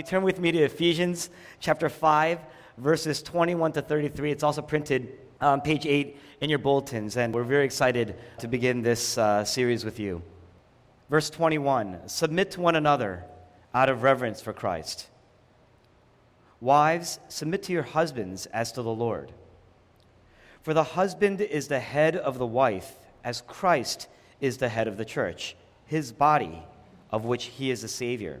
you turn with me to Ephesians chapter 5, verses 21 to 33, it's also printed on page 8 in your bulletins, and we're very excited to begin this uh, series with you. Verse 21 Submit to one another out of reverence for Christ. Wives, submit to your husbands as to the Lord. For the husband is the head of the wife, as Christ is the head of the church, his body, of which he is the Savior.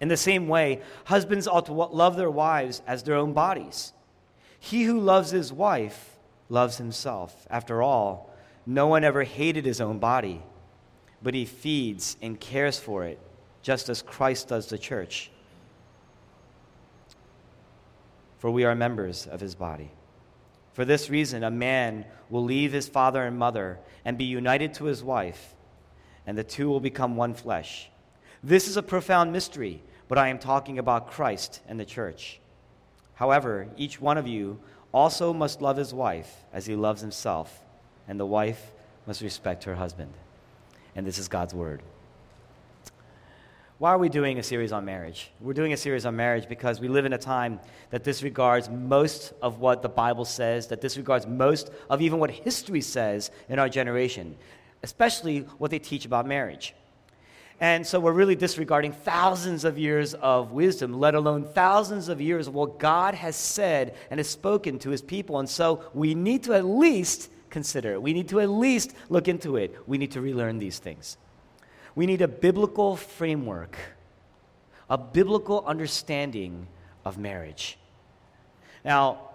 In the same way, husbands ought to love their wives as their own bodies. He who loves his wife loves himself. After all, no one ever hated his own body, but he feeds and cares for it, just as Christ does the church. For we are members of his body. For this reason, a man will leave his father and mother and be united to his wife, and the two will become one flesh. This is a profound mystery but I am talking about Christ and the church. However, each one of you also must love his wife as he loves himself, and the wife must respect her husband. And this is God's word. Why are we doing a series on marriage? We're doing a series on marriage because we live in a time that disregards most of what the Bible says, that disregards most of even what history says in our generation, especially what they teach about marriage. And so we're really disregarding thousands of years of wisdom, let alone thousands of years of what God has said and has spoken to his people. And so we need to at least consider it. We need to at least look into it. We need to relearn these things. We need a biblical framework, a biblical understanding of marriage. Now,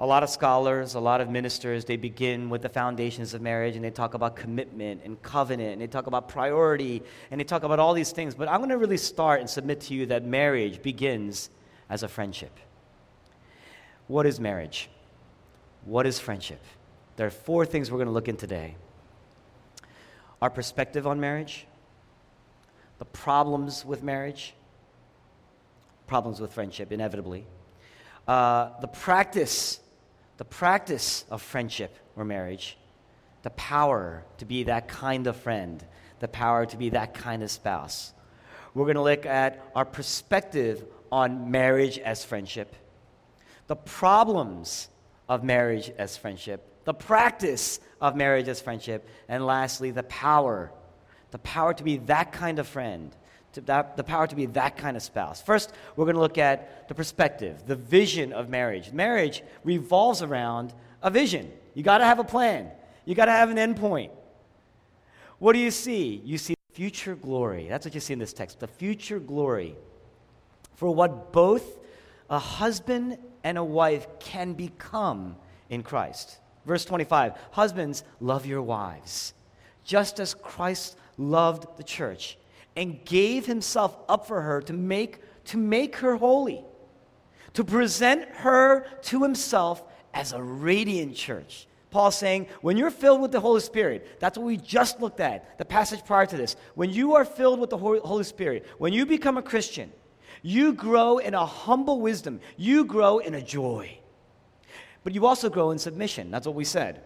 a lot of scholars, a lot of ministers, they begin with the foundations of marriage and they talk about commitment and covenant and they talk about priority and they talk about all these things. But I'm going to really start and submit to you that marriage begins as a friendship. What is marriage? What is friendship? There are four things we're going to look in today our perspective on marriage, the problems with marriage, problems with friendship, inevitably, uh, the practice the practice of friendship or marriage, the power to be that kind of friend, the power to be that kind of spouse. We're going to look at our perspective on marriage as friendship, the problems of marriage as friendship, the practice of marriage as friendship, and lastly, the power, the power to be that kind of friend, to that, the power to be that kind of spouse. First, we're going to look at the perspective, the vision of marriage. Marriage revolves around a vision. You got to have a plan, you got to have an end point. What do you see? You see future glory. That's what you see in this text the future glory for what both a husband and a wife can become in Christ. Verse 25 Husbands, love your wives, just as Christ loved the church and gave himself up for her to make, to make her holy, to present her to himself as a radiant church. Paul saying, when you're filled with the Holy Spirit, that's what we just looked at, the passage prior to this. When you are filled with the Holy Spirit, when you become a Christian, you grow in a humble wisdom, you grow in a joy. But you also grow in submission. That's what we said.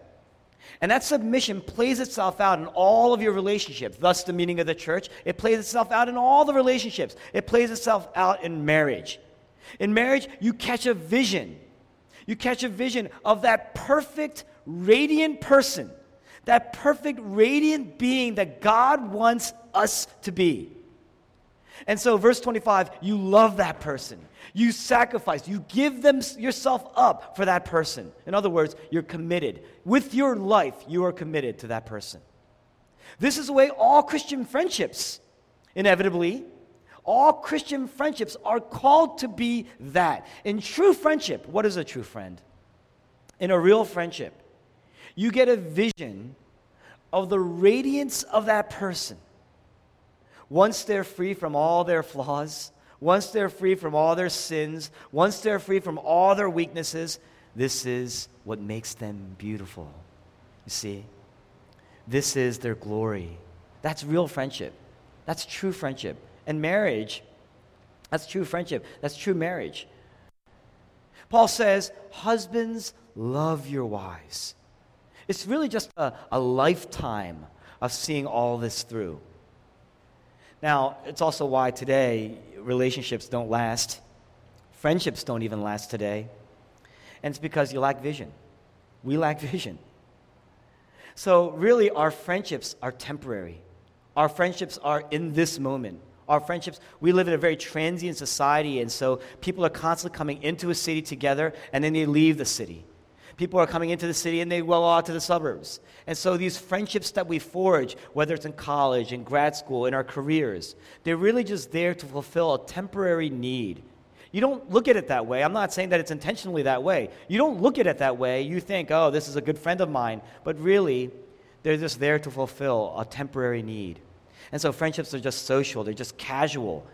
And that submission plays itself out in all of your relationships. Thus, the meaning of the church. It plays itself out in all the relationships. It plays itself out in marriage. In marriage, you catch a vision. You catch a vision of that perfect, radiant person, that perfect, radiant being that God wants us to be. And so, verse 25, you love that person. You sacrifice, you give them yourself up for that person. In other words, you're committed. With your life, you are committed to that person. This is the way all Christian friendships, inevitably, all Christian friendships are called to be that. In true friendship, what is a true friend? In a real friendship, you get a vision of the radiance of that person. Once they're free from all their flaws, once they're free from all their sins, once they're free from all their weaknesses, this is what makes them beautiful. You see? This is their glory. That's real friendship. That's true friendship. And marriage, that's true friendship. That's true marriage. Paul says, Husbands, love your wives. It's really just a, a lifetime of seeing all this through. Now, it's also why today relationships don't last, friendships don't even last today. And it's because you lack vision. We lack vision. So, really, our friendships are temporary. Our friendships are in this moment. Our friendships, we live in a very transient society, and so people are constantly coming into a city together and then they leave the city. People are coming into the city and they go out to the suburbs. And so these friendships that we forge, whether it's in college, in grad school, in our careers, they're really just there to fulfill a temporary need. You don't look at it that way. I'm not saying that it's intentionally that way. You don't look at it that way. You think, oh, this is a good friend of mine. But really, they're just there to fulfill a temporary need. And so friendships are just social, they're just casual.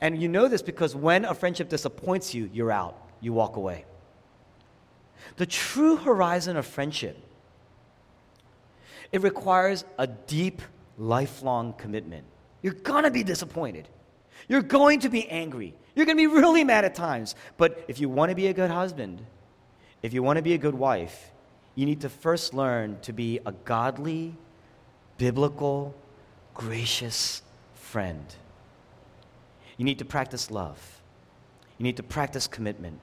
And you know this because when a friendship disappoints you, you're out, you walk away. The true horizon of friendship it requires a deep, lifelong commitment. You're going to be disappointed. You're going to be angry. You're going to be really mad at times. But if you want to be a good husband, if you want to be a good wife, you need to first learn to be a godly, biblical, gracious friend. You need to practice love. You need to practice commitment.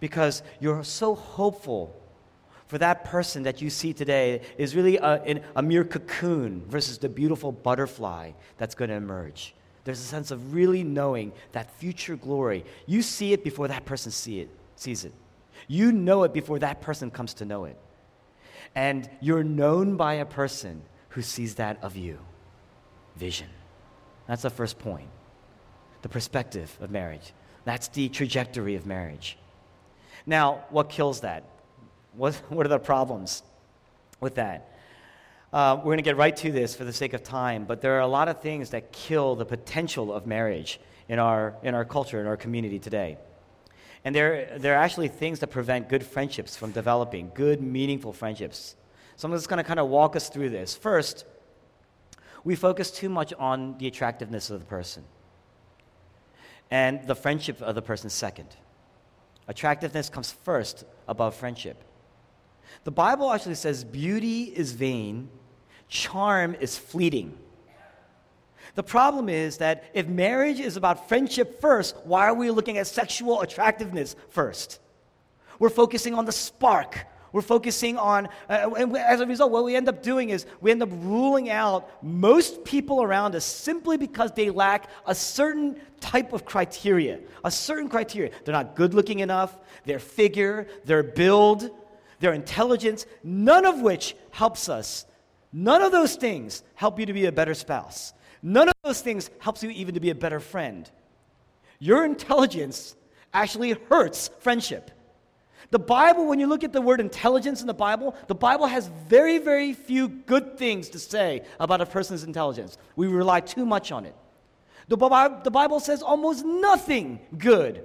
Because you're so hopeful for that person that you see today is really a, a mere cocoon versus the beautiful butterfly that's going to emerge. There's a sense of really knowing that future glory. You see it before that person see it, sees it. You know it before that person comes to know it. And you're known by a person who sees that of you. Vision. That's the first point. The perspective of marriage. That's the trajectory of marriage. Now, what kills that? What, what are the problems with that? Uh, we're going to get right to this for the sake of time, but there are a lot of things that kill the potential of marriage in our, in our culture, in our community today. And there, there are actually things that prevent good friendships from developing, good, meaningful friendships. So I'm just going to kind of walk us through this. First, we focus too much on the attractiveness of the person, and the friendship of the person second. Attractiveness comes first above friendship. The Bible actually says beauty is vain, charm is fleeting. The problem is that if marriage is about friendship first, why are we looking at sexual attractiveness first? We're focusing on the spark. We're focusing on, uh, and as a result, what we end up doing is we end up ruling out most people around us simply because they lack a certain type of criteria, a certain criteria. They're not good looking enough, their figure, their build, their intelligence, none of which helps us. None of those things help you to be a better spouse. None of those things helps you even to be a better friend. Your intelligence actually hurts friendship. The Bible, when you look at the word intelligence in the Bible, the Bible has very, very few good things to say about a person's intelligence. We rely too much on it. The Bible, the Bible says almost nothing good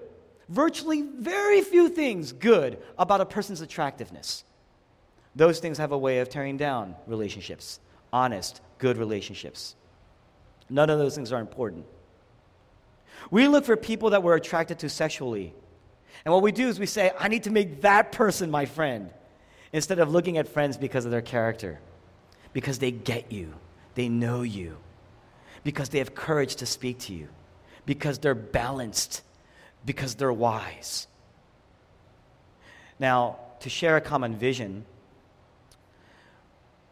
virtually very few things good about a person's attractiveness. Those things have a way of tearing down relationships, honest, good relationships. None of those things are important. We look for people that we're attracted to sexually. And what we do is we say, I need to make that person my friend, instead of looking at friends because of their character, because they get you, they know you, because they have courage to speak to you, because they're balanced. Because they're wise. Now, to share a common vision,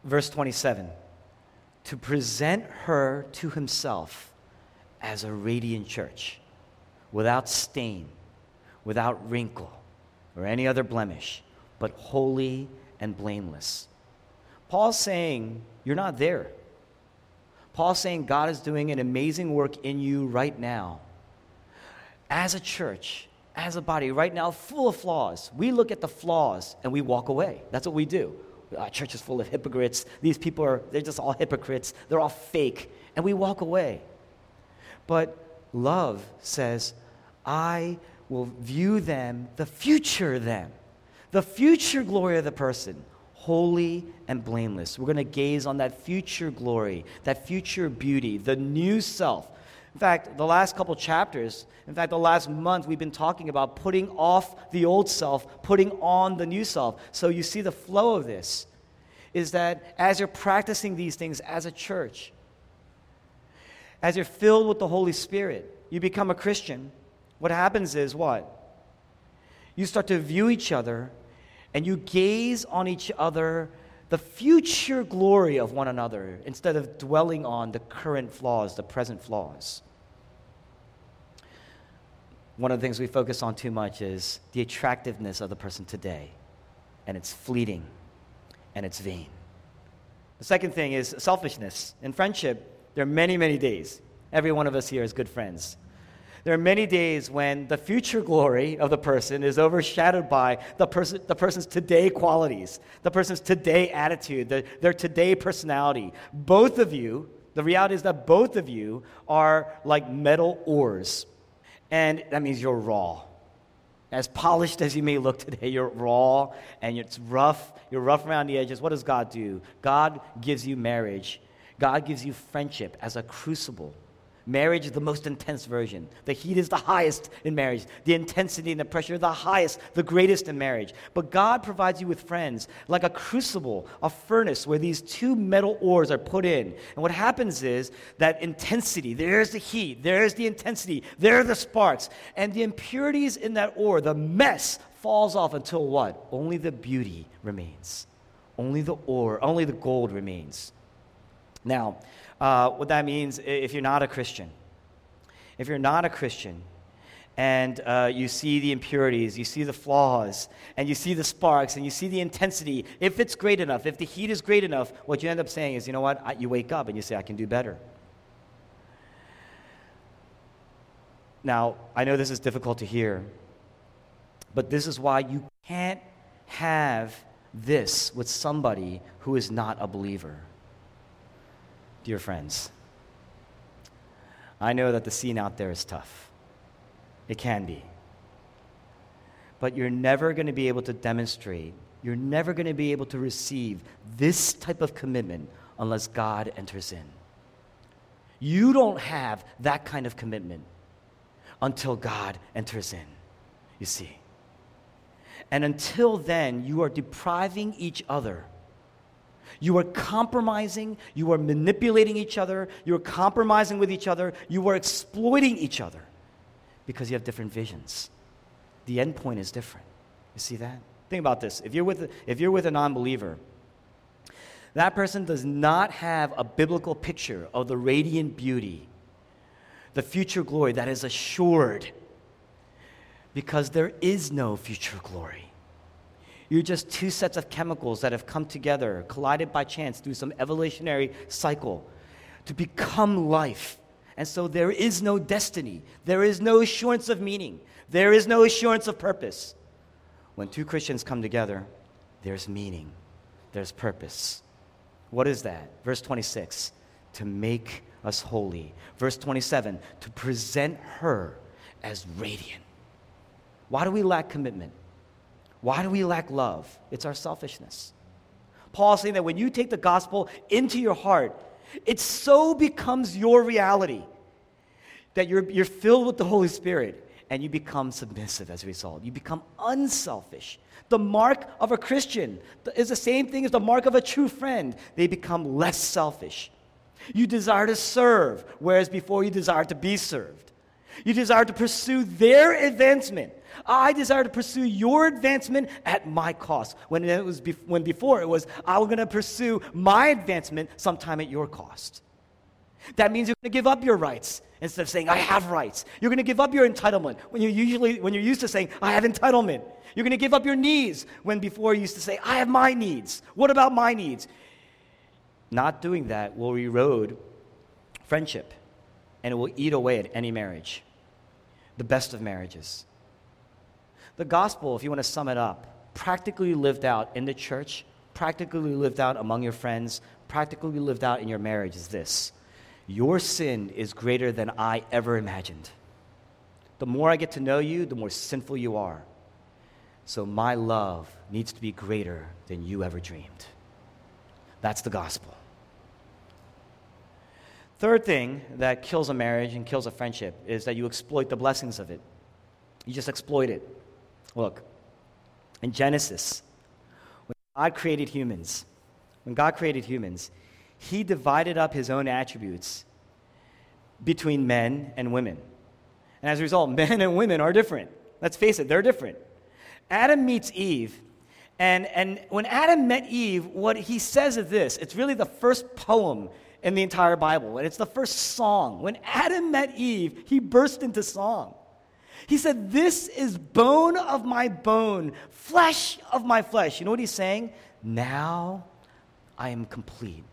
verse 27 to present her to himself as a radiant church, without stain, without wrinkle, or any other blemish, but holy and blameless. Paul's saying, You're not there. Paul's saying, God is doing an amazing work in you right now as a church, as a body, right now, full of flaws. We look at the flaws and we walk away. That's what we do. Our church is full of hypocrites. These people are, they're just all hypocrites. They're all fake. And we walk away. But love says, I will view them, the future them, the future glory of the person, holy and blameless. We're going to gaze on that future glory, that future beauty, the new self. In fact, the last couple chapters, in fact, the last month, we've been talking about putting off the old self, putting on the new self. So you see the flow of this is that as you're practicing these things as a church, as you're filled with the Holy Spirit, you become a Christian. What happens is what? You start to view each other and you gaze on each other the future glory of one another instead of dwelling on the current flaws, the present flaws. One of the things we focus on too much is the attractiveness of the person today, and it's fleeting and it's vain. The second thing is selfishness. In friendship, there are many, many days. Every one of us here is good friends. There are many days when the future glory of the person is overshadowed by the, the person's today qualities, the person's today attitude, the, their today personality. Both of you, the reality is that both of you are like metal ores. And that means you're raw. As polished as you may look today, you're raw and it's rough. You're rough around the edges. What does God do? God gives you marriage, God gives you friendship as a crucible Marriage is the most intense version. The heat is the highest in marriage. The intensity and the pressure are the highest, the greatest in marriage. But God provides you with friends like a crucible, a furnace where these two metal ores are put in. And what happens is that intensity, there's the heat, there's the intensity, there are the sparks. And the impurities in that ore, the mess, falls off until what? Only the beauty remains. Only the ore, only the gold remains. Now, uh, what that means if you're not a Christian. If you're not a Christian, and uh, you see the impurities, you see the flaws, and you see the sparks, and you see the intensity. If it's great enough, if the heat is great enough, what you end up saying is, you know what? I, you wake up and you say, I can do better. Now, I know this is difficult to hear, but this is why you can't have this with somebody who is not a believer dear friends, I know that the scene out there is tough. It can be. But you're never going to be able to demonstrate, you're never going to be able to receive this type of commitment unless God enters in. You don't have that kind of commitment until God enters in, you see. And until then, you are depriving each other you are compromising, you are manipulating each other, you are compromising with each other, you are exploiting each other because you have different visions. The end point is different. You see that? Think about this. If you're with, if you're with a non believer, that person does not have a biblical picture of the radiant beauty, the future glory that is assured, because there is no future glory. You're just two sets of chemicals that have come together, collided by chance through some evolutionary cycle to become life. And so there is no destiny. There is no assurance of meaning. There is no assurance of purpose. When two Christians come together, there's meaning, there's purpose. What is that? Verse 26 to make us holy. Verse 27 to present her as radiant. Why do we lack commitment? Why do we lack love? It's our selfishness. Paul is saying that when you take the gospel into your heart, it so becomes your reality that you're, you're filled with the Holy Spirit and you become submissive as a result. You become unselfish. The mark of a Christian is the same thing as the mark of a true friend. They become less selfish. You desire to serve, whereas before you desire to be served. You desire to pursue their advancement I desire to pursue your advancement at my cost. When, it was be- when before it was, I'm going to pursue my advancement sometime at your cost. That means you're going to give up your rights instead of saying, I have rights. You're going to give up your entitlement when you're, usually, when you're used to saying, I have entitlement. You're going to give up your needs when before you used to say, I have my needs. What about my needs? Not doing that will erode friendship and it will eat away at any marriage, the best of marriages. The gospel, if you want to sum it up, practically lived out in the church, practically lived out among your friends, practically lived out in your marriage is this Your sin is greater than I ever imagined. The more I get to know you, the more sinful you are. So my love needs to be greater than you ever dreamed. That's the gospel. Third thing that kills a marriage and kills a friendship is that you exploit the blessings of it. You just exploit it. Look, in Genesis, when God created humans, when God created humans, He divided up His own attributes between men and women. And as a result, men and women are different. Let's face it, they're different. Adam meets Eve, and, and when Adam met Eve, what he says is this it's really the first poem in the entire Bible, and it's the first song. When Adam met Eve, he burst into song. He said, This is bone of my bone, flesh of my flesh. You know what he's saying? Now I am complete.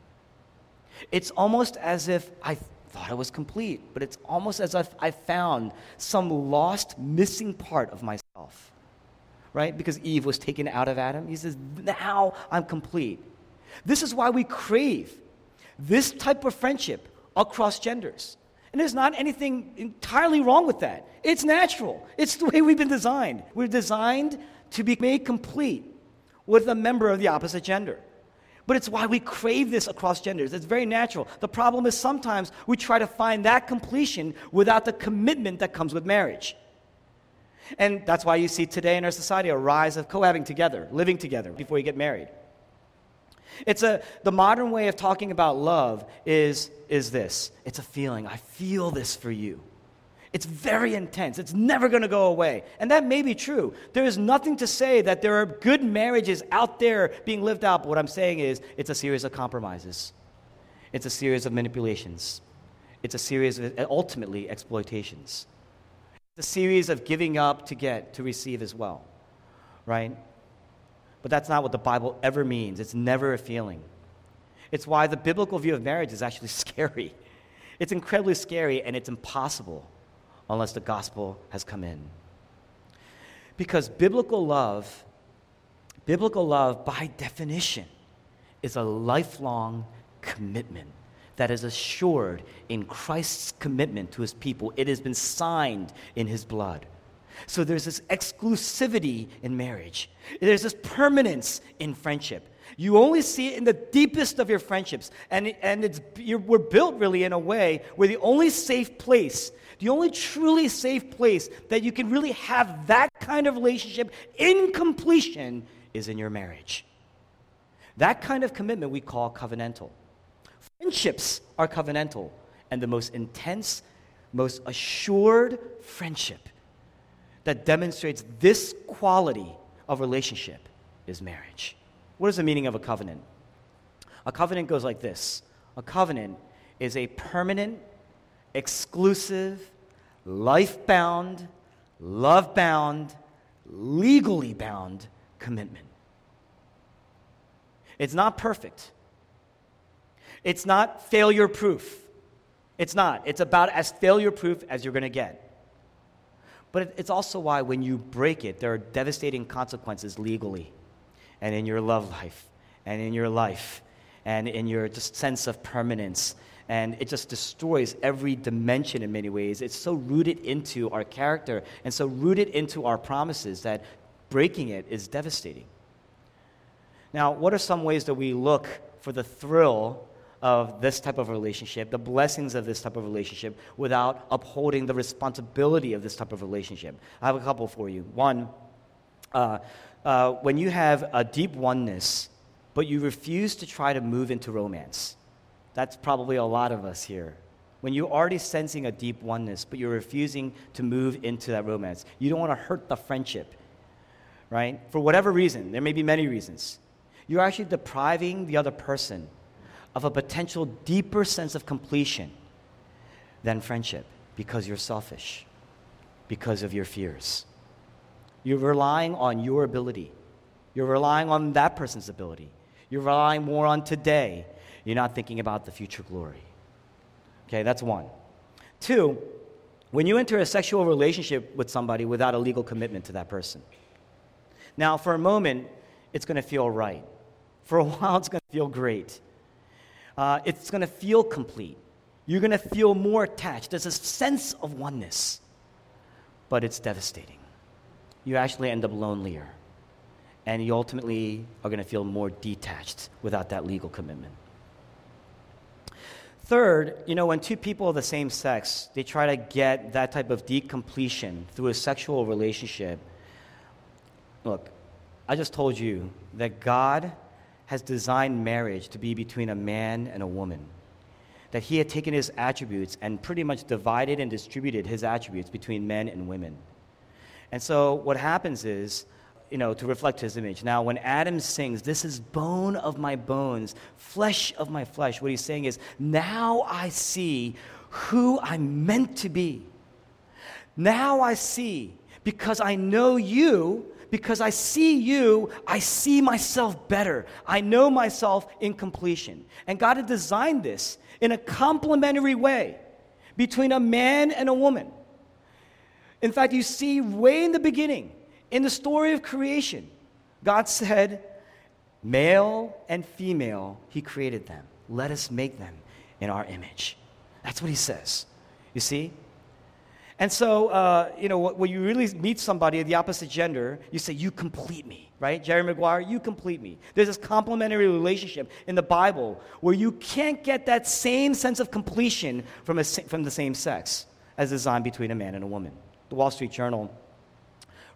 It's almost as if I thought I was complete, but it's almost as if I found some lost, missing part of myself. Right? Because Eve was taken out of Adam. He says, Now I'm complete. This is why we crave this type of friendship across genders. And there's not anything entirely wrong with that. It's natural, it's the way we've been designed. We're designed to be made complete with a member of the opposite gender. But it's why we crave this across genders. It's very natural. The problem is sometimes we try to find that completion without the commitment that comes with marriage. And that's why you see today in our society a rise of cohabiting together, living together before you get married. It's a, the modern way of talking about love is, is this it's a feeling. I feel this for you. It's very intense. It's never going to go away. And that may be true. There is nothing to say that there are good marriages out there being lived out. But what I'm saying is, it's a series of compromises, it's a series of manipulations, it's a series of uh, ultimately exploitations. It's a series of giving up to get, to receive as well. Right? But that's not what the Bible ever means. It's never a feeling. It's why the biblical view of marriage is actually scary. It's incredibly scary and it's impossible unless the gospel has come in. Because biblical love, biblical love by definition, is a lifelong commitment that is assured in Christ's commitment to his people. It has been signed in his blood. So there's this exclusivity in marriage, there's this permanence in friendship. You only see it in the deepest of your friendships. And, and it's, we're built really in a way where the only safe place the only truly safe place that you can really have that kind of relationship in completion is in your marriage. That kind of commitment we call covenantal. Friendships are covenantal, and the most intense, most assured friendship that demonstrates this quality of relationship is marriage. What is the meaning of a covenant? A covenant goes like this a covenant is a permanent exclusive, life bound, love bound, legally bound commitment. It's not perfect. It's not failure proof. It's not. It's about as failure proof as you're going to get. But it's also why when you break it, there are devastating consequences legally and in your love life and in your life and in your just sense of permanence and it just destroys every dimension in many ways. It's so rooted into our character and so rooted into our promises that breaking it is devastating. Now, what are some ways that we look for the thrill of this type of relationship, the blessings of this type of relationship, without upholding the responsibility of this type of relationship? I have a couple for you. One, uh, uh, when you have a deep oneness, but you refuse to try to move into romance. That's probably a lot of us here. When you're already sensing a deep oneness, but you're refusing to move into that romance, you don't want to hurt the friendship, right? For whatever reason, there may be many reasons. You're actually depriving the other person of a potential deeper sense of completion than friendship because you're selfish, because of your fears. You're relying on your ability. You're relying on that person's ability. You're relying more on today you're not thinking about the future glory. Okay, that's one. Two, when you enter a sexual relationship with somebody without a legal commitment to that person. Now, for a moment, it's going to feel right. For a while, it's going to feel great. Uh, it's going to feel complete. You're going to feel more attached. There's a sense of oneness, but it's devastating. You actually end up lonelier, and you ultimately are going to feel more detached without that legal commitment. Third, you know, when two people of the same sex, they try to get that type of decompletion through a sexual relationship. Look, I just told you that God has designed marriage to be between a man and a woman. That he had taken his attributes and pretty much divided and distributed his attributes between men and women. And so what happens is you know, to reflect his image. Now, when Adam sings, This is bone of my bones, flesh of my flesh, what he's saying is, Now I see who I'm meant to be. Now I see, because I know you, because I see you, I see myself better. I know myself in completion. And God had designed this in a complementary way between a man and a woman. In fact, you see way in the beginning, in the story of creation, God said, male and female, He created them. Let us make them in our image. That's what He says. You see? And so, uh, you know, when you really meet somebody of the opposite gender, you say, You complete me, right? Jerry Maguire, you complete me. There's this complementary relationship in the Bible where you can't get that same sense of completion from, a, from the same sex as designed between a man and a woman. The Wall Street Journal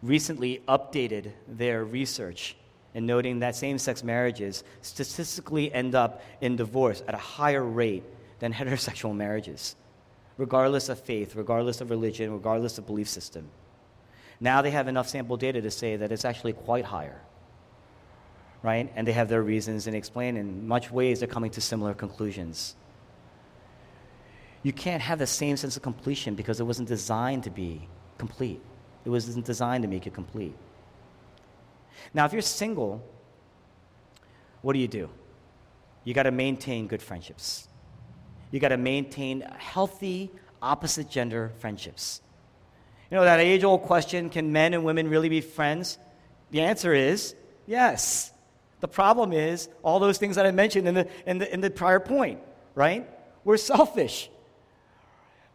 recently updated their research in noting that same sex marriages statistically end up in divorce at a higher rate than heterosexual marriages, regardless of faith, regardless of religion, regardless of belief system. Now they have enough sample data to say that it's actually quite higher. Right? And they have their reasons and explain in much ways they're coming to similar conclusions. You can't have the same sense of completion because it wasn't designed to be complete. It wasn't designed to make you complete. Now, if you're single, what do you do? You got to maintain good friendships. You got to maintain healthy opposite gender friendships. You know, that age old question can men and women really be friends? The answer is yes. The problem is all those things that I mentioned in the, in the, in the prior point, right? We're selfish.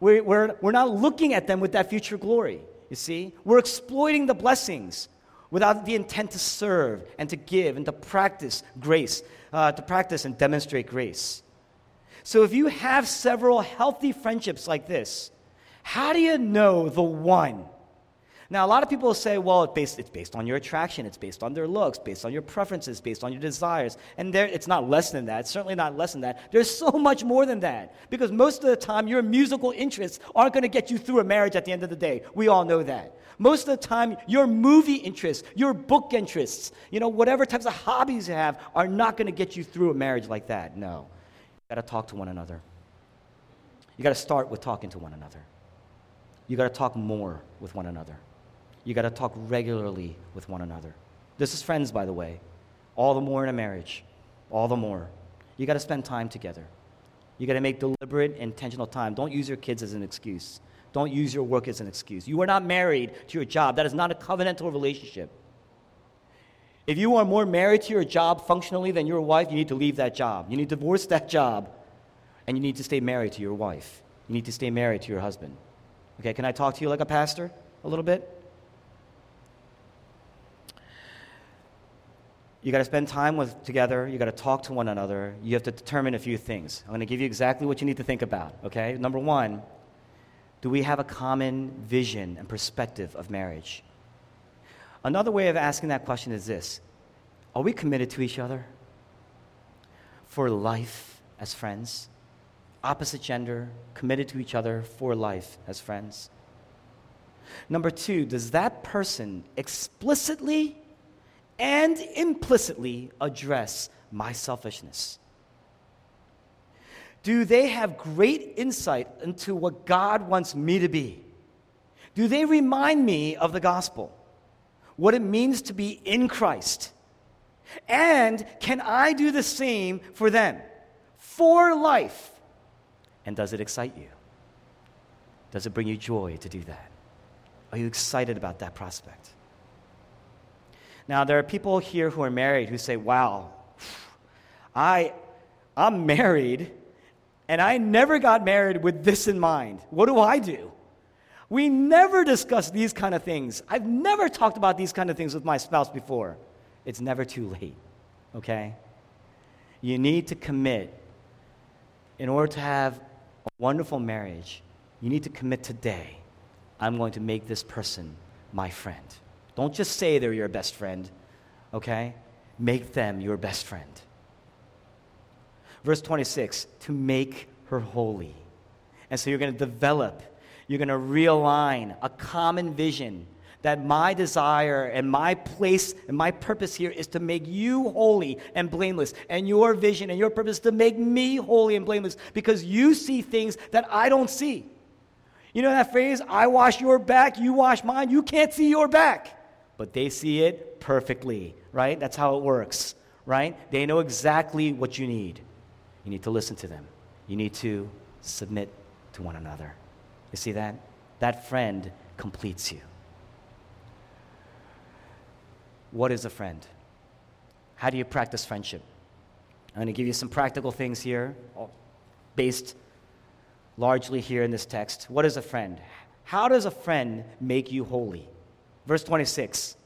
We're, we're, we're not looking at them with that future glory. You see? We're exploiting the blessings without the intent to serve and to give and to practice grace, uh, to practice and demonstrate grace. So if you have several healthy friendships like this, how do you know the one now, a lot of people say, well, it's based, it's based on your attraction, it's based on their looks, based on your preferences, based on your desires. And there, it's not less than that. It's certainly not less than that. There's so much more than that. Because most of the time, your musical interests aren't going to get you through a marriage at the end of the day. We all know that. Most of the time, your movie interests, your book interests, you know, whatever types of hobbies you have are not going to get you through a marriage like that. No. You got to talk to one another. You got to start with talking to one another. You got to talk more with one another. You got to talk regularly with one another. This is friends, by the way. All the more in a marriage. All the more. You got to spend time together. You got to make deliberate, intentional time. Don't use your kids as an excuse. Don't use your work as an excuse. You are not married to your job. That is not a covenantal relationship. If you are more married to your job functionally than your wife, you need to leave that job. You need to divorce that job, and you need to stay married to your wife. You need to stay married to your husband. Okay, can I talk to you like a pastor a little bit? you got to spend time with together you got to talk to one another you have to determine a few things i'm going to give you exactly what you need to think about okay number one do we have a common vision and perspective of marriage another way of asking that question is this. Are we committed to each other? For life as friends? Opposite gender committed to each other for life as friends? Number two does that person explicitly and implicitly address my selfishness? Do they have great insight into what God wants me to be? Do they remind me of the gospel, what it means to be in Christ? And can I do the same for them, for life? And does it excite you? Does it bring you joy to do that? Are you excited about that prospect? Now, there are people here who are married who say, wow, I, I'm married And I never got married with this in mind. What do I do? We never discuss these kind of things. I've never talked about these kind of things with my spouse before. It's never too late, okay? You need to commit. In order to have a wonderful marriage, you need to commit today. I'm going to make this person my friend. Don't just say they're your best friend, okay? Make them your best friend. Verse 26 to make her holy. And so you're going to develop, you're going to realign a common vision that my desire and my place and my purpose here is to make you holy and blameless, and your vision and your purpose to make me holy and blameless because you see things that I don't see. You know that phrase, I wash your back, you wash mine, you can't see your back, but they see it perfectly, right? That's how it works, right? They know exactly what you need. You need to listen to them, you need to submit to one another. You see that? That friend completes you. What is a friend? How do you practice friendship? I'm going to give you some practical things here, based largely here in this text. What is a friend? How does a friend make you holy? Verse 26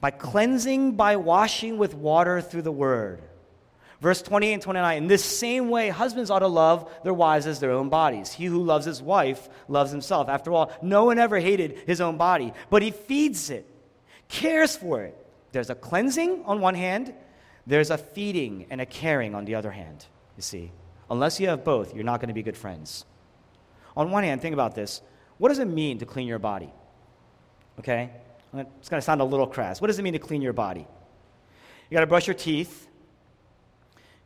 By cleansing by washing with water through the word. Verse 28 and 29 In this same way, husbands ought to love their wives as their own bodies. He who loves his wife loves himself. After all, no one ever hated his own body, but he feeds it cares for it. There's a cleansing on one hand, there's a feeding and a caring on the other hand, you see. Unless you have both, you're not going to be good friends. On one hand, think about this. What does it mean to clean your body? Okay? It's going to sound a little crass. What does it mean to clean your body? You got to brush your teeth.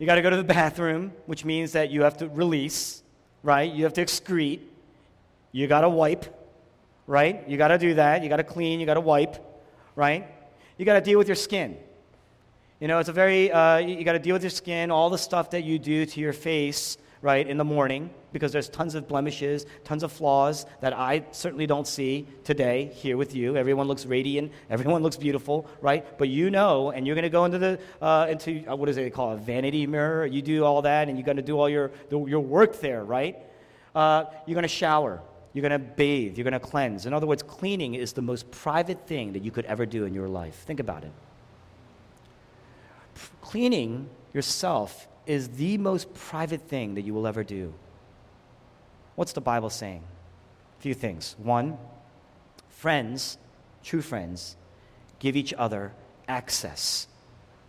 You got to go to the bathroom, which means that you have to release, right? You have to excrete. You got to wipe, right? You got to do that. You got to clean. You got to wipe right? You got to deal with your skin. You know, it's a very, uh, you got to deal with your skin, all the stuff that you do to your face, right, in the morning, because there's tons of blemishes, tons of flaws that I certainly don't see today here with you. Everyone looks radiant, everyone looks beautiful, right? But you know, and you're going to go into the, uh, into, uh, what is it called, a vanity mirror. You do all that, and you're going to do all your, your work there, right? Uh, you're going to shower. You're going to bathe. You're going to cleanse. In other words, cleaning is the most private thing that you could ever do in your life. Think about it. Cleaning yourself is the most private thing that you will ever do. What's the Bible saying? A few things. One, friends, true friends, give each other access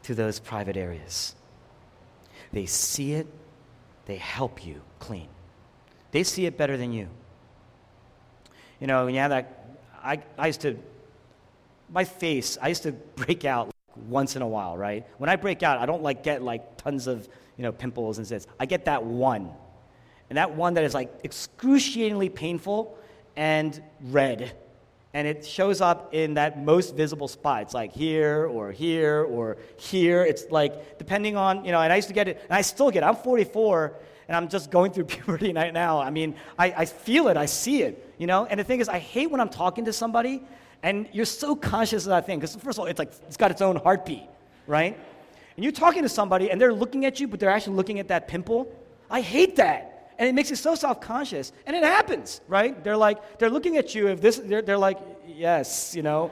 to those private areas. They see it, they help you clean. They see it better than you. You know, when you have that, I, I used to, my face, I used to break out once in a while, right? When I break out, I don't like get like tons of, you know, pimples and zits. I get that one. And that one that is like excruciatingly painful and red. And it shows up in that most visible spot. It's like here or here or here. It's like depending on, you know, and I used to get it, and I still get it. I'm 44 and I'm just going through puberty right now. I mean, I, I feel it, I see it, you know? And the thing is, I hate when I'm talking to somebody and you're so conscious of that thing, because first of all, it's like it's got its own heartbeat, right? And you're talking to somebody and they're looking at you, but they're actually looking at that pimple. I hate that. And it makes you so self-conscious. And it happens, right? They're like, they're looking at you if this, they're, they're like, yes, you know,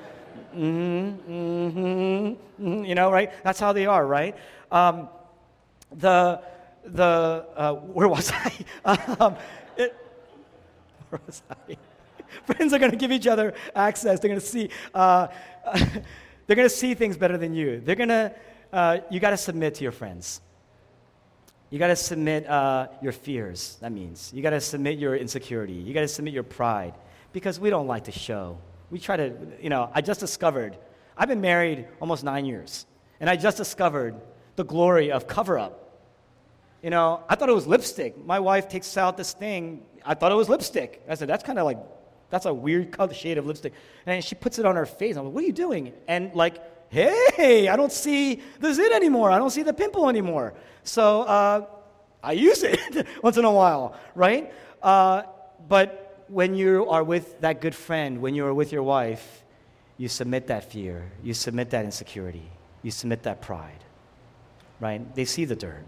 mm-hmm, mm-hmm, mm-hmm, you know, right? That's how they are, right? Um, the, the uh, where was I? um, it, where was I? Friends are going to give each other access. They're going to see. Uh, they're going to see things better than you. They're going to. Uh, you got to submit to your friends. You got to submit uh, your fears. That means you got to submit your insecurity. You got to submit your pride, because we don't like to show. We try to. You know, I just discovered. I've been married almost nine years, and I just discovered the glory of cover up you know, I thought it was lipstick. My wife takes out this thing. I thought it was lipstick. I said, that's kind of like, that's a weird color shade of lipstick. And she puts it on her face. I'm like, what are you doing? And like, hey, I don't see the zit anymore. I don't see the pimple anymore. So uh, I use it once in a while, right? Uh, but when you are with that good friend, when you are with your wife, you submit that fear, you submit that insecurity, you submit that pride, right? They see the dirt.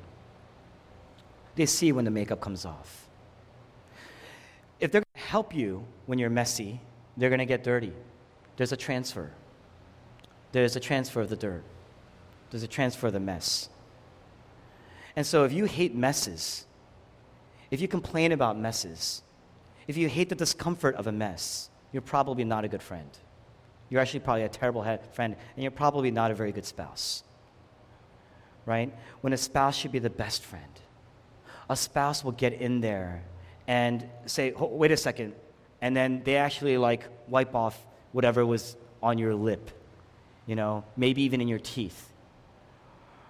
They see when the makeup comes off. If they're going to help you when you're messy, they're going to get dirty. There's a transfer. There's a transfer of the dirt. There's a transfer of the mess. And so if you hate messes, if you complain about messes, if you hate the discomfort of a mess, you're probably not a good friend. You're actually probably a terrible friend, and you're probably not a very good spouse. Right? When a spouse should be the best friend, a spouse will get in there and say, wait a second, and then they actually like wipe off whatever was on your lip, you know, maybe even in your teeth.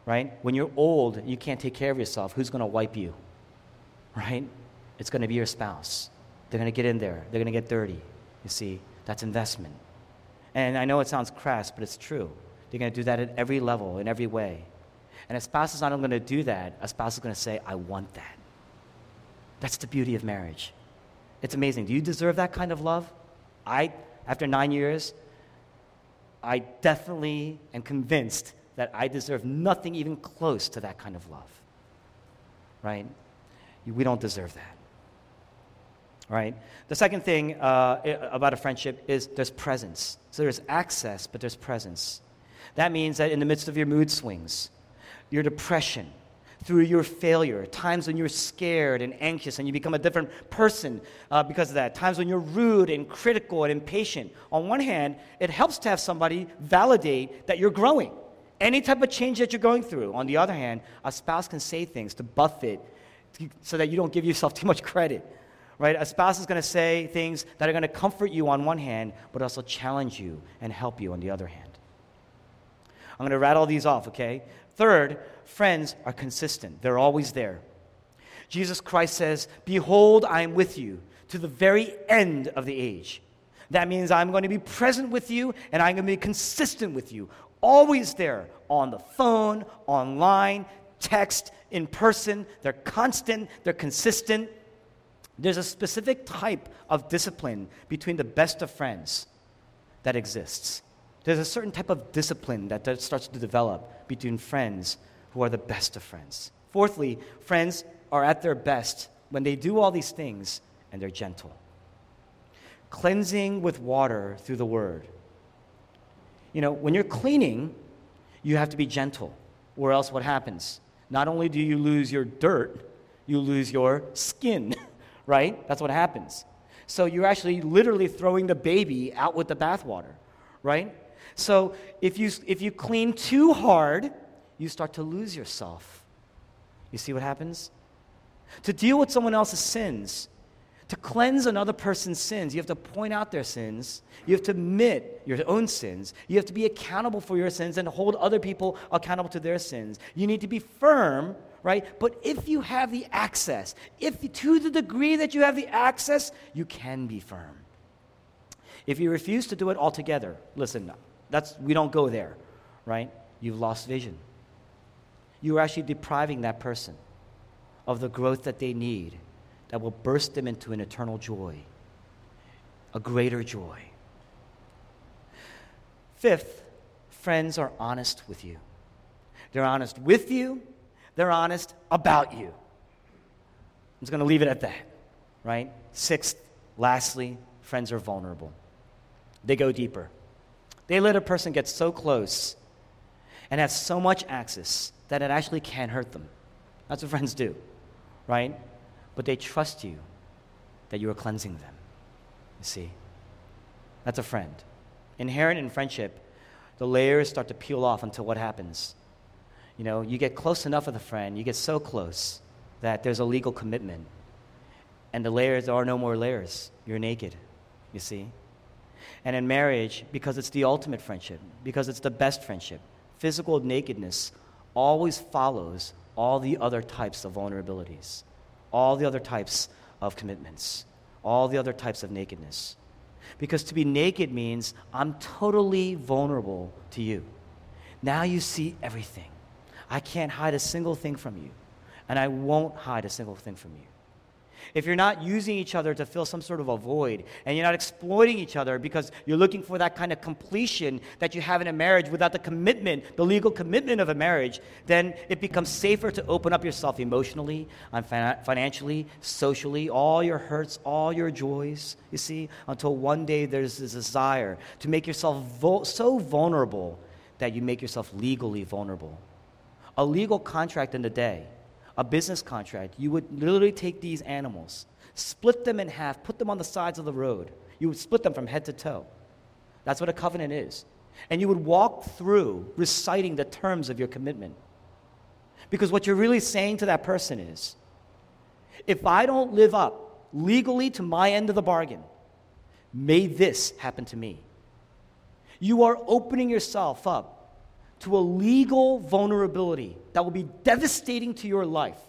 Right? When you're old, you can't take care of yourself. Who's going to wipe you? Right? It's going to be your spouse. They're going to get in there. They're going to get dirty. You see, that's investment. And I know it sounds crass, but it's true. They're going to do that at every level, in every way. And a spouse is not only going to do that, a spouse is going to say, I want that. That's the beauty of marriage. It's amazing. Do you deserve that kind of love? I, after nine years, I definitely am convinced that I deserve nothing even close to that kind of love. Right? We don't deserve that right? The second thing uh, about a friendship is there's presence. So there's access, but there's presence. That means that in the midst of your mood swings, your depression, through your failure, times when you're scared and anxious and you become a different person uh, because of that, times when you're rude and critical and impatient. On one hand, it helps to have somebody validate that you're growing. Any type of change that you're going through. On the other hand, a spouse can say things to buffet so that you don't give yourself too much credit right? A spouse is going to say things that are going to comfort you on one hand, but also challenge you and help you on the other hand. I'm going to rattle these off, okay? Third, friends are consistent, they're always there. Jesus Christ says, Behold, I am with you to the very end of the age. That means I'm going to be present with you and I'm going to be consistent with you. Always there on the phone, online, text, in person. They're constant, they're consistent. There's a specific type of discipline between the best of friends that exists. There's a certain type of discipline that starts to develop between friends who are the best of friends. Fourthly, friends are at their best when they do all these things and they're gentle. Cleansing with water through the word. You know, when you're cleaning, you have to be gentle, or else what happens? Not only do you lose your dirt, you lose your skin. right? That's what happens. So you're actually literally throwing the baby out with the bathwater, right? So if you, if you clean too hard, you start to lose yourself. You see what happens? To deal with someone else's sins, to cleanse another person's sins, you have to point out their sins. You have to admit your own sins. You have to be accountable for your sins and hold other people accountable to their sins. You need to be firm right? But if you have the access, if to the degree that you have the access, you can be firm. If you refuse to do it altogether, listen, that's we don't go there, right? You've lost vision. You are actually depriving that person of the growth that they need that will burst them into an eternal joy, a greater joy. Fifth, friends are honest with you. They're honest with you they're honest about you. I'm just going to leave it at that, right? Sixth, lastly, friends are vulnerable. They go deeper. They let a person get so close and have so much access that it actually can hurt them. That's what friends do, right? But they trust you that you are cleansing them. You see? That's a friend. Inherent in friendship, the layers start to peel off until what happens? You know, you get close enough with a friend, you get so close that there's a legal commitment. And the layers are no more layers. You're naked, you see? And in marriage, because it's the ultimate friendship, because it's the best friendship, physical nakedness always follows all the other types of vulnerabilities, all the other types of commitments, all the other types of nakedness. Because to be naked means I'm totally vulnerable to you. Now you see everything. I can't hide a single thing from you, and I won't hide a single thing from you. If you're not using each other to fill some sort of a void, and you're not exploiting each other because you're looking for that kind of completion that you have in a marriage without the commitment, the legal commitment of a marriage, then it becomes safer to open up yourself emotionally, financially, socially, all your hurts, all your joys, you see, until one day there's this desire to make yourself vo- so vulnerable that you make yourself legally vulnerable. A legal contract in the day a business contract, you would literally take these animals, split them in half, put them on the sides of the road. You would split them from head to toe. That's what a covenant is. And you would walk through reciting the terms of your commitment. Because what you're really saying to that person is if I don't live up legally to my end of the bargain, may this happen to me. You are opening yourself up to a legal vulnerability that will be devastating to your life.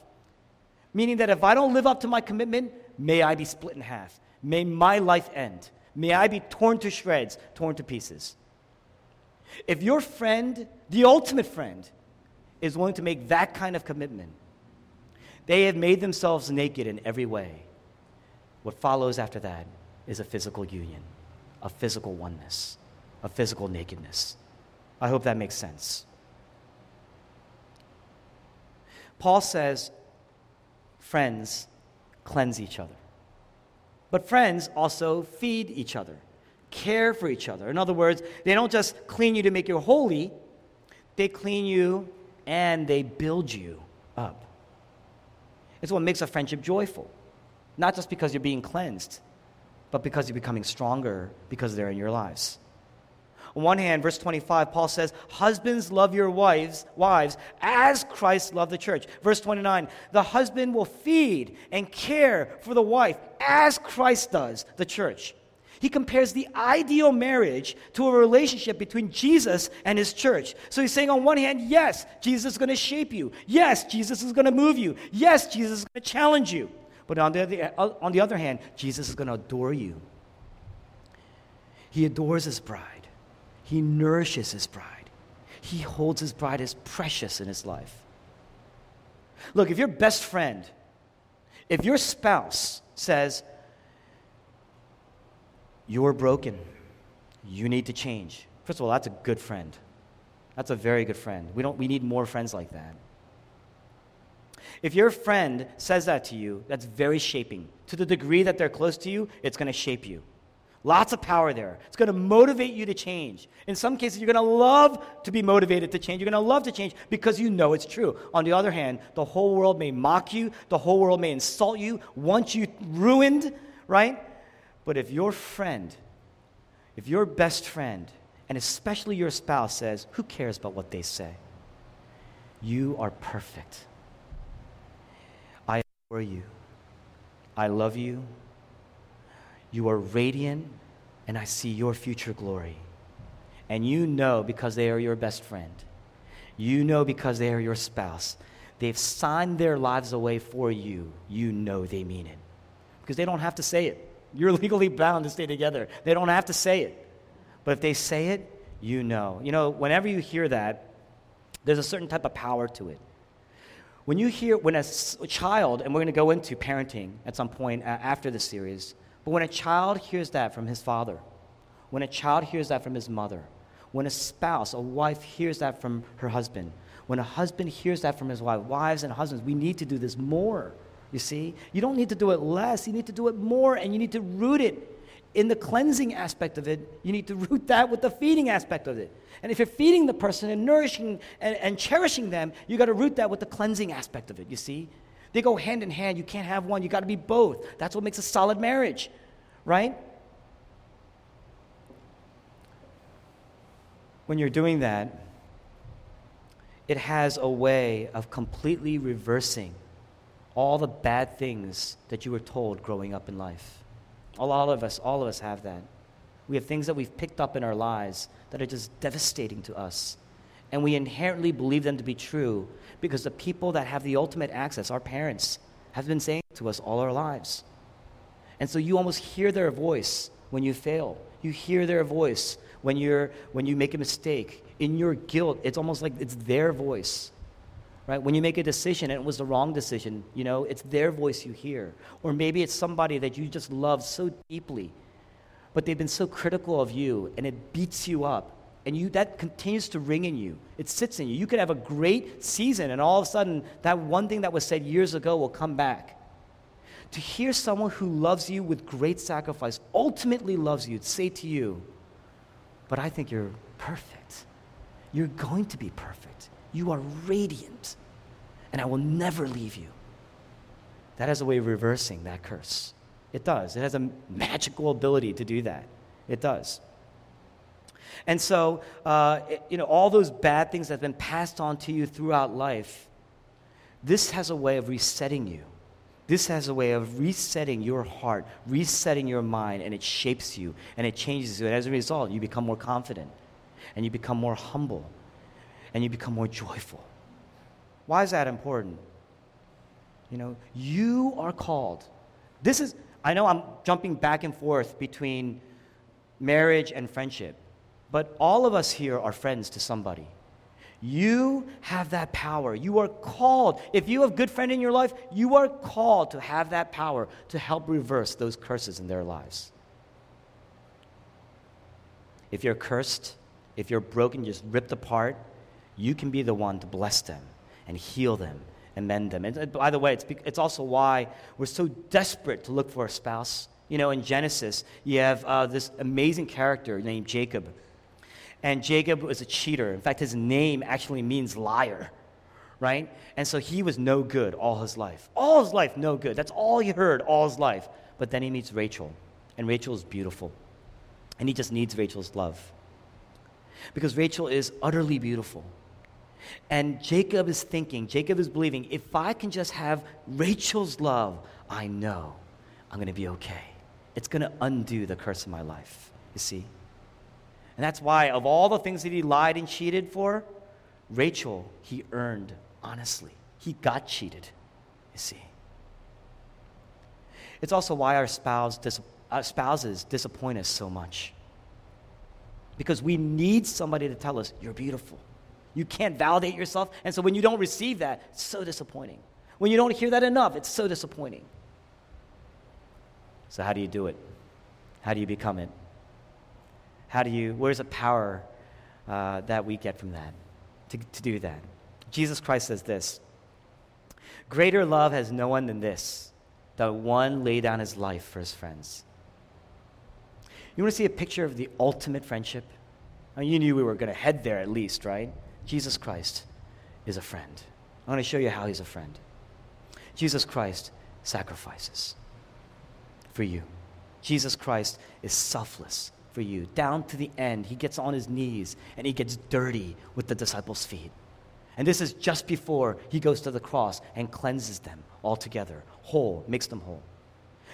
Meaning that if I don't live up to my commitment, may I be split in half. May my life end. May I be torn to shreds, torn to pieces. If your friend, the ultimate friend, is willing to make that kind of commitment, they have made themselves naked in every way. What follows after that is a physical union, a physical oneness, a physical nakedness. I hope that makes sense. Paul says, friends cleanse each other. But friends also feed each other, care for each other. In other words, they don't just clean you to make you holy, they clean you and they build you up. It's what makes a friendship joyful. Not just because you're being cleansed, but because you're becoming stronger because they're in your lives. On one hand, verse 25, Paul says, Husbands, love your wives, wives as Christ loved the church. Verse 29, the husband will feed and care for the wife as Christ does the church. He compares the ideal marriage to a relationship between Jesus and his church. So he's saying, on one hand, yes, Jesus is going to shape you. Yes, Jesus is going to move you. Yes, Jesus is going to challenge you. But on the, other, on the other hand, Jesus is going to adore you. He adores his bride. He nourishes his bride. He holds his bride as precious in his life. Look, if your best friend, if your spouse says, You're broken, you need to change. First of all, that's a good friend. That's a very good friend. We, don't, we need more friends like that. If your friend says that to you, that's very shaping. To the degree that they're close to you, it's going to shape you. Lots of power there. It's going to motivate you to change. In some cases, you're going to love to be motivated to change. You're going to love to change because you know it's true. On the other hand, the whole world may mock you, the whole world may insult you, want you ruined, right? But if your friend, if your best friend, and especially your spouse says, Who cares about what they say? You are perfect. I adore you. I love you. You are radiant, and I see your future glory. And you know because they are your best friend. You know because they are your spouse. They've signed their lives away for you. You know they mean it. Because they don't have to say it. You're legally bound to stay together. They don't have to say it. But if they say it, you know. You know, whenever you hear that, there's a certain type of power to it. When you hear, when a, child, and we're going to go into parenting at some point uh, after the series, but when a child hears that from his father, when a child hears that from his mother, when a spouse, a wife hears that from her husband, when a husband hears that from his wife, wives and husbands, we need to do this more. You see? You don't need to do it less, you need to do it more, and you need to root it in the cleansing aspect of it. You need to root that with the feeding aspect of it. And if you're feeding the person and nourishing and, and cherishing them, you got to root that with the cleansing aspect of it, you see? They go hand in hand. You can't have one, you got to be both. That's what makes a solid marriage, right? When you're doing that, it has a way of completely reversing all the bad things that you were told growing up in life. All of us, all of us have that. We have things that we've picked up in our lives that are just devastating to us. And we inherently believe them to be true because the people that have the ultimate access, our parents, have been saying to us all our lives. And so you almost hear their voice when you fail. You hear their voice when, you're, when you make a mistake. In your guilt, it's almost like it's their voice. right? When you make a decision and it was the wrong decision, you know, it's their voice you hear. Or maybe it's somebody that you just love so deeply, but they've been so critical of you and it beats you up. And you, that continues to ring in you. It sits in you. You could have a great season, and all of a sudden, that one thing that was said years ago will come back. To hear someone who loves you with great sacrifice, ultimately loves you, say to you, But I think you're perfect. You're going to be perfect. You are radiant, and I will never leave you. That has a way of reversing that curse. It does. It has a magical ability to do that. It does. And so, uh, you know, all those bad things that have been passed on to you throughout life, this has a way of resetting you. This has a way of resetting your heart, resetting your mind, and it shapes you and it changes you. And as a result, you become more confident and you become more humble and you become more joyful. Why is that important? You know, you are called. This is, I know I'm jumping back and forth between marriage and friendship, but all of us here are friends to somebody. You have that power. You are called. If you have a good friend in your life, you are called to have that power to help reverse those curses in their lives. If you're cursed, if you're broken, just ripped apart, you can be the one to bless them and heal them and mend them. And by the way, it's, it's also why we're so desperate to look for a spouse. You know, in Genesis, you have uh, this amazing character named Jacob. And Jacob was a cheater. In fact, his name actually means liar, right? And so he was no good all his life. All his life, no good. That's all he heard all his life. But then he meets Rachel, and Rachel is beautiful. And he just needs Rachel's love. Because Rachel is utterly beautiful. And Jacob is thinking, Jacob is believing, if I can just have Rachel's love, I know I'm going to be okay. It's going to undo the curse of my life, you see? And that's why, of all the things that he lied and cheated for, Rachel, he earned honestly. He got cheated, you see? It's also why our, spouse dis- our spouses disappoint us so much. Because we need somebody to tell us, you're beautiful. You can't validate yourself. And so when you don't receive that, it's so disappointing. When you don't hear that enough, it's so disappointing. So, how do you do it? How do you become it? How do you, where's the power uh, that we get from that to, to do that? Jesus Christ says this Greater love has no one than this, that one lay down his life for his friends. You want to see a picture of the ultimate friendship? I mean, you knew we were going to head there at least, right? Jesus Christ is a friend. I want to show you how he's a friend. Jesus Christ sacrifices for you. Jesus Christ is selfless for you. Down to the end, he gets on his knees and he gets dirty with the disciples' feet. And this is just before he goes to the cross and cleanses them altogether, whole, makes them whole.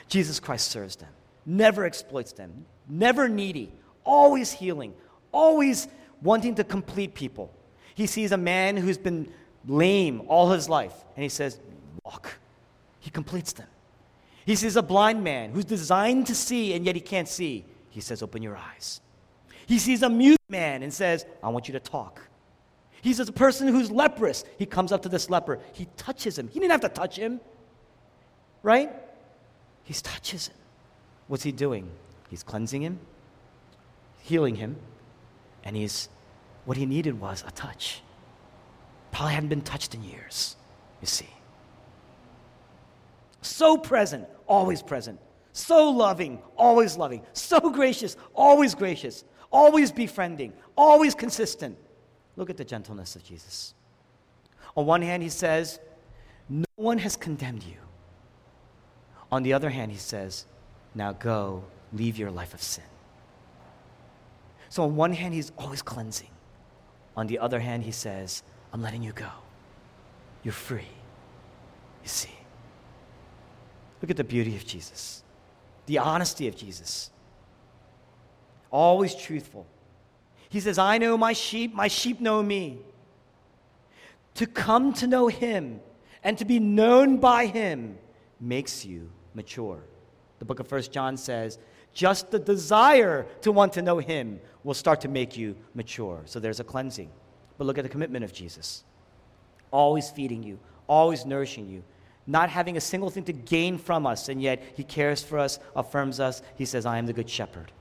Jesus Christ serves them, never exploits them, never needy, always healing, always wanting to complete people. He sees a man who's been lame all his life, and he says, Walk. He completes them. He sees a blind man who's designed to see, and yet he can't see. He says, Open your eyes. He sees a mute man and says, I want you to talk. He sees a person who's leprous. He comes up to this leper. He touches him. He didn't have to touch him, right? He touches him. What's he doing? He's cleansing him, healing him, and he's what he needed was a touch. Probably hadn't been touched in years, you see. So present, always present. So loving, always loving. So gracious, always gracious. Always befriending, always consistent. Look at the gentleness of Jesus. On one hand, he says, No one has condemned you. On the other hand, he says, Now go, leave your life of sin. So, on one hand, he's always cleansing. On the other hand, he says, I'm letting you go. You're free. You see. Look at the beauty of Jesus, the honesty of Jesus. Always truthful. He says, I know my sheep, my sheep know me. To come to know him and to be known by him makes you mature. The book of First John says, just the desire to want to know Him will start to make you mature. So there's a cleansing. But look at the commitment of Jesus always feeding you, always nourishing you, not having a single thing to gain from us, and yet He cares for us, affirms us. He says, I am the Good Shepherd.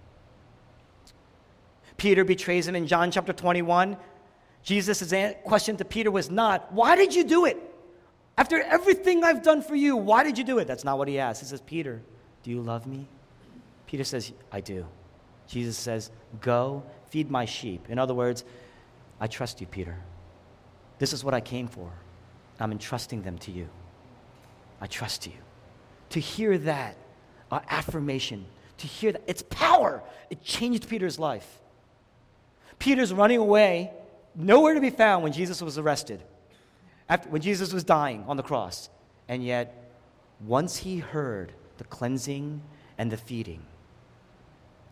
Peter betrays him in John chapter 21. Jesus' question to Peter was not, Why did you do it? After everything I've done for you, why did you do it? That's not what he asked. He says, Peter, do you love me? Peter says, I do. Jesus says, Go feed my sheep. In other words, I trust you, Peter. This is what I came for. I'm entrusting them to you. I trust you. To hear that uh, affirmation, to hear that, it's power. It changed Peter's life. Peter's running away, nowhere to be found when Jesus was arrested, after, when Jesus was dying on the cross. And yet, once he heard the cleansing and the feeding,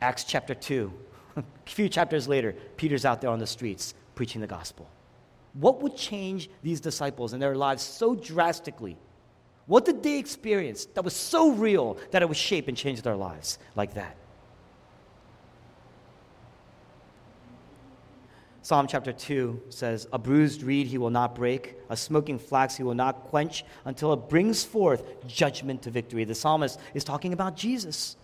Acts chapter 2, a few chapters later, Peter's out there on the streets preaching the gospel. What would change these disciples and their lives so drastically? What did they experience that was so real that it would shape and change their lives like that? Psalm chapter 2 says, A bruised reed he will not break, a smoking flax he will not quench until it brings forth judgment to victory. The psalmist is talking about Jesus.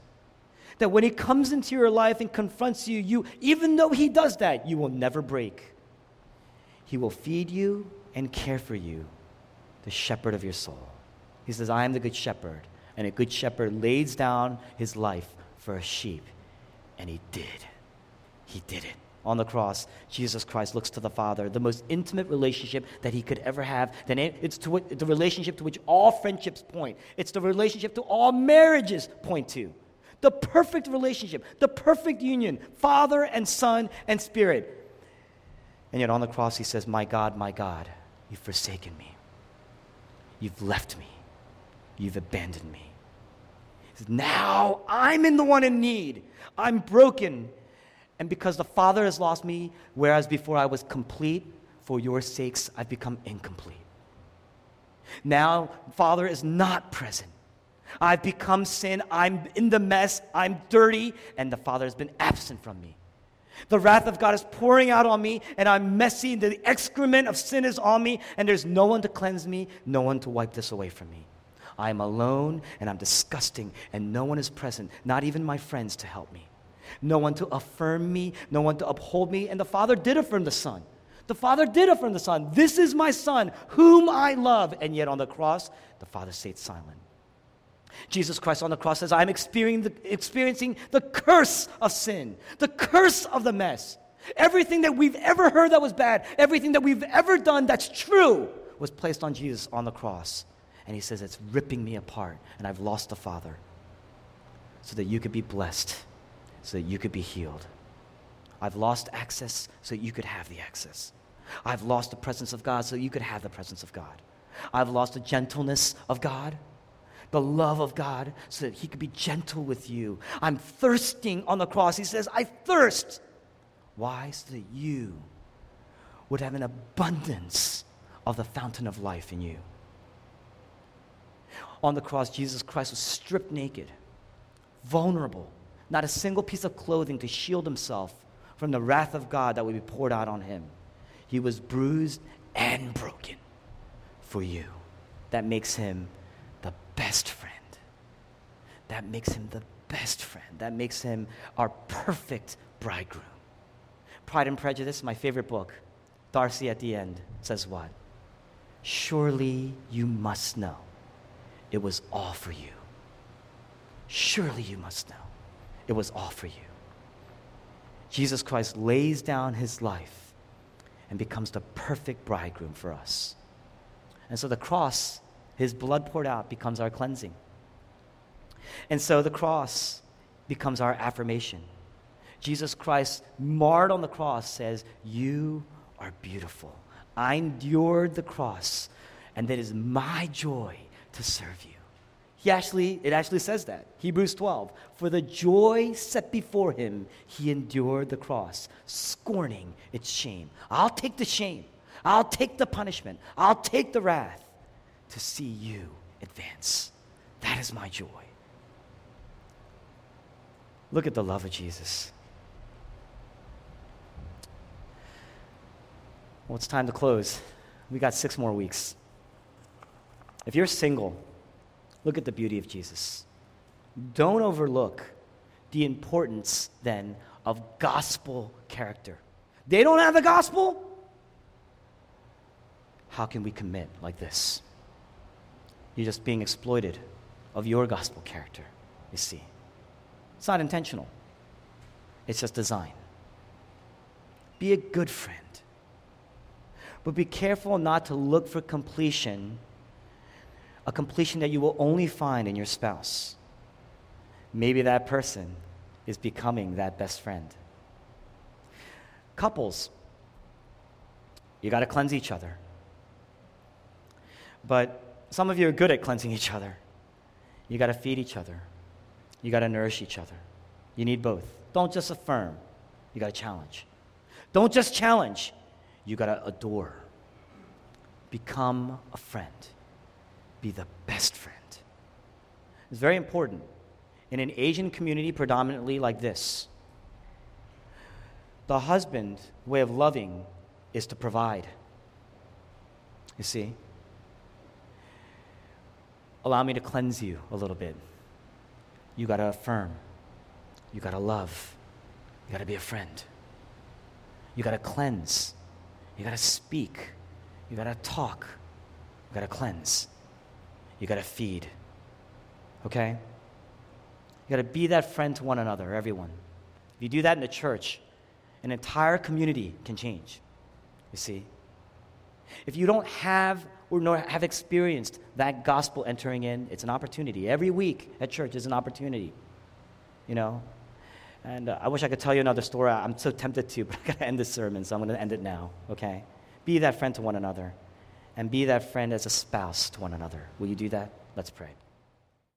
That when he comes into your life and confronts you, you even though he does that, you will never break. He will feed you and care for you, the shepherd of your soul. He says, I am the good shepherd, and a good shepherd lays down his life for a sheep. And he did. He did it on the cross, Jesus Christ looks to the Father, the most intimate relationship that he could ever have. Then it's to the relationship to which all friendships point. It's the relationship to all marriages point to. The perfect relationship, the perfect union, Father and Son and Spirit. And yet on the cross, he says, My God, my God, you've forsaken me. You've left me. You've abandoned me. Now I'm in the one in need. I'm broken and because the Father has lost me, whereas before I was complete, for your sakes I've become incomplete. Now, Father is not present. I've become sin. I'm in the mess. I'm dirty. And the Father has been absent from me. The wrath of God is pouring out on me, and I'm messy. The excrement of sin is on me, and there's no one to cleanse me, no one to wipe this away from me. I am alone, and I'm disgusting, and no one is present, not even my friends to help me no one to affirm me, no one to uphold me. And the Father did affirm the Son. The Father did affirm the Son. This is my Son, whom I love. And yet on the cross, the Father stayed silent. Jesus Christ on the cross says, I'm experiencing the, experiencing the curse of sin, the curse of the mess. Everything that we've ever heard that was bad, everything that we've ever done that's true, was placed on Jesus on the cross. And he says, It's ripping me apart, and I've lost the Father so that you could be blessed so that you could be healed. I've lost access so that you could have the access. I've lost the presence of God so that you could have the presence of God. I've lost the gentleness of God, the love of God, so that He could be gentle with you. I'm thirsting on the cross. He says, I thirst. Why? So that you would have an abundance of the fountain of life in you. On the cross, Jesus Christ was stripped naked, vulnerable, not a single piece of clothing to shield himself from the wrath of God that would be poured out on him. He was bruised and broken for you. That makes him the best friend. That makes him the best friend. That makes him our perfect bridegroom. Pride and Prejudice, my favorite book. Darcy at the end says what? Surely you must know it was all for you. Surely you must know it was all for you. Jesus Christ lays down his life and becomes the perfect bridegroom for us. And so the cross, his blood poured out, becomes our cleansing. And so the cross becomes our affirmation. Jesus Christ, marred on the cross, says, You are beautiful. I endured the cross, and that is my joy to serve you. He actually, it actually says that. Hebrews 12. For the joy set before him, he endured the cross, scorning its shame. I'll take the shame. I'll take the punishment. I'll take the wrath to see you advance. That is my joy. Look at the love of Jesus. Well, it's time to close. We got six more weeks. If you're single, look at the beauty of Jesus. Don't overlook the importance then of gospel character. They don't have the gospel? How can we commit like this? You're just being exploited of your gospel character, you see. It's not intentional, it's just design. Be a good friend. But be careful not to look for completion, a completion that you will only find in your spouse. Maybe that person is becoming that best friend. Couples, you got to cleanse each other. But some of you are good at cleansing each other. You got to feed each other. You got to nourish each other. You need both. Don't just affirm, you got to challenge. Don't just challenge, you got to adore. Become a friend. Be the best friend. It's very important in an Asian community, predominantly like this. The husband way of loving is to provide. You see? Allow me to cleanse you a little bit. You got to affirm. You got to love. You got to be a friend. You got to cleanse. You got to speak. You got to talk. You got to cleanse. You got to feed. Okay? You got to be that friend to one another, everyone. If you do that in the church, an entire community can change. You see? If you don't have or nor have experienced that gospel entering in, it's an opportunity. Every week at church is an opportunity. You know? And uh, I wish I could tell you another story. I'm so tempted to, but I got to end this sermon, so I'm going to end it now, okay? Be that friend to one another, and be that friend as a spouse to one another. Will you do that? Let's pray.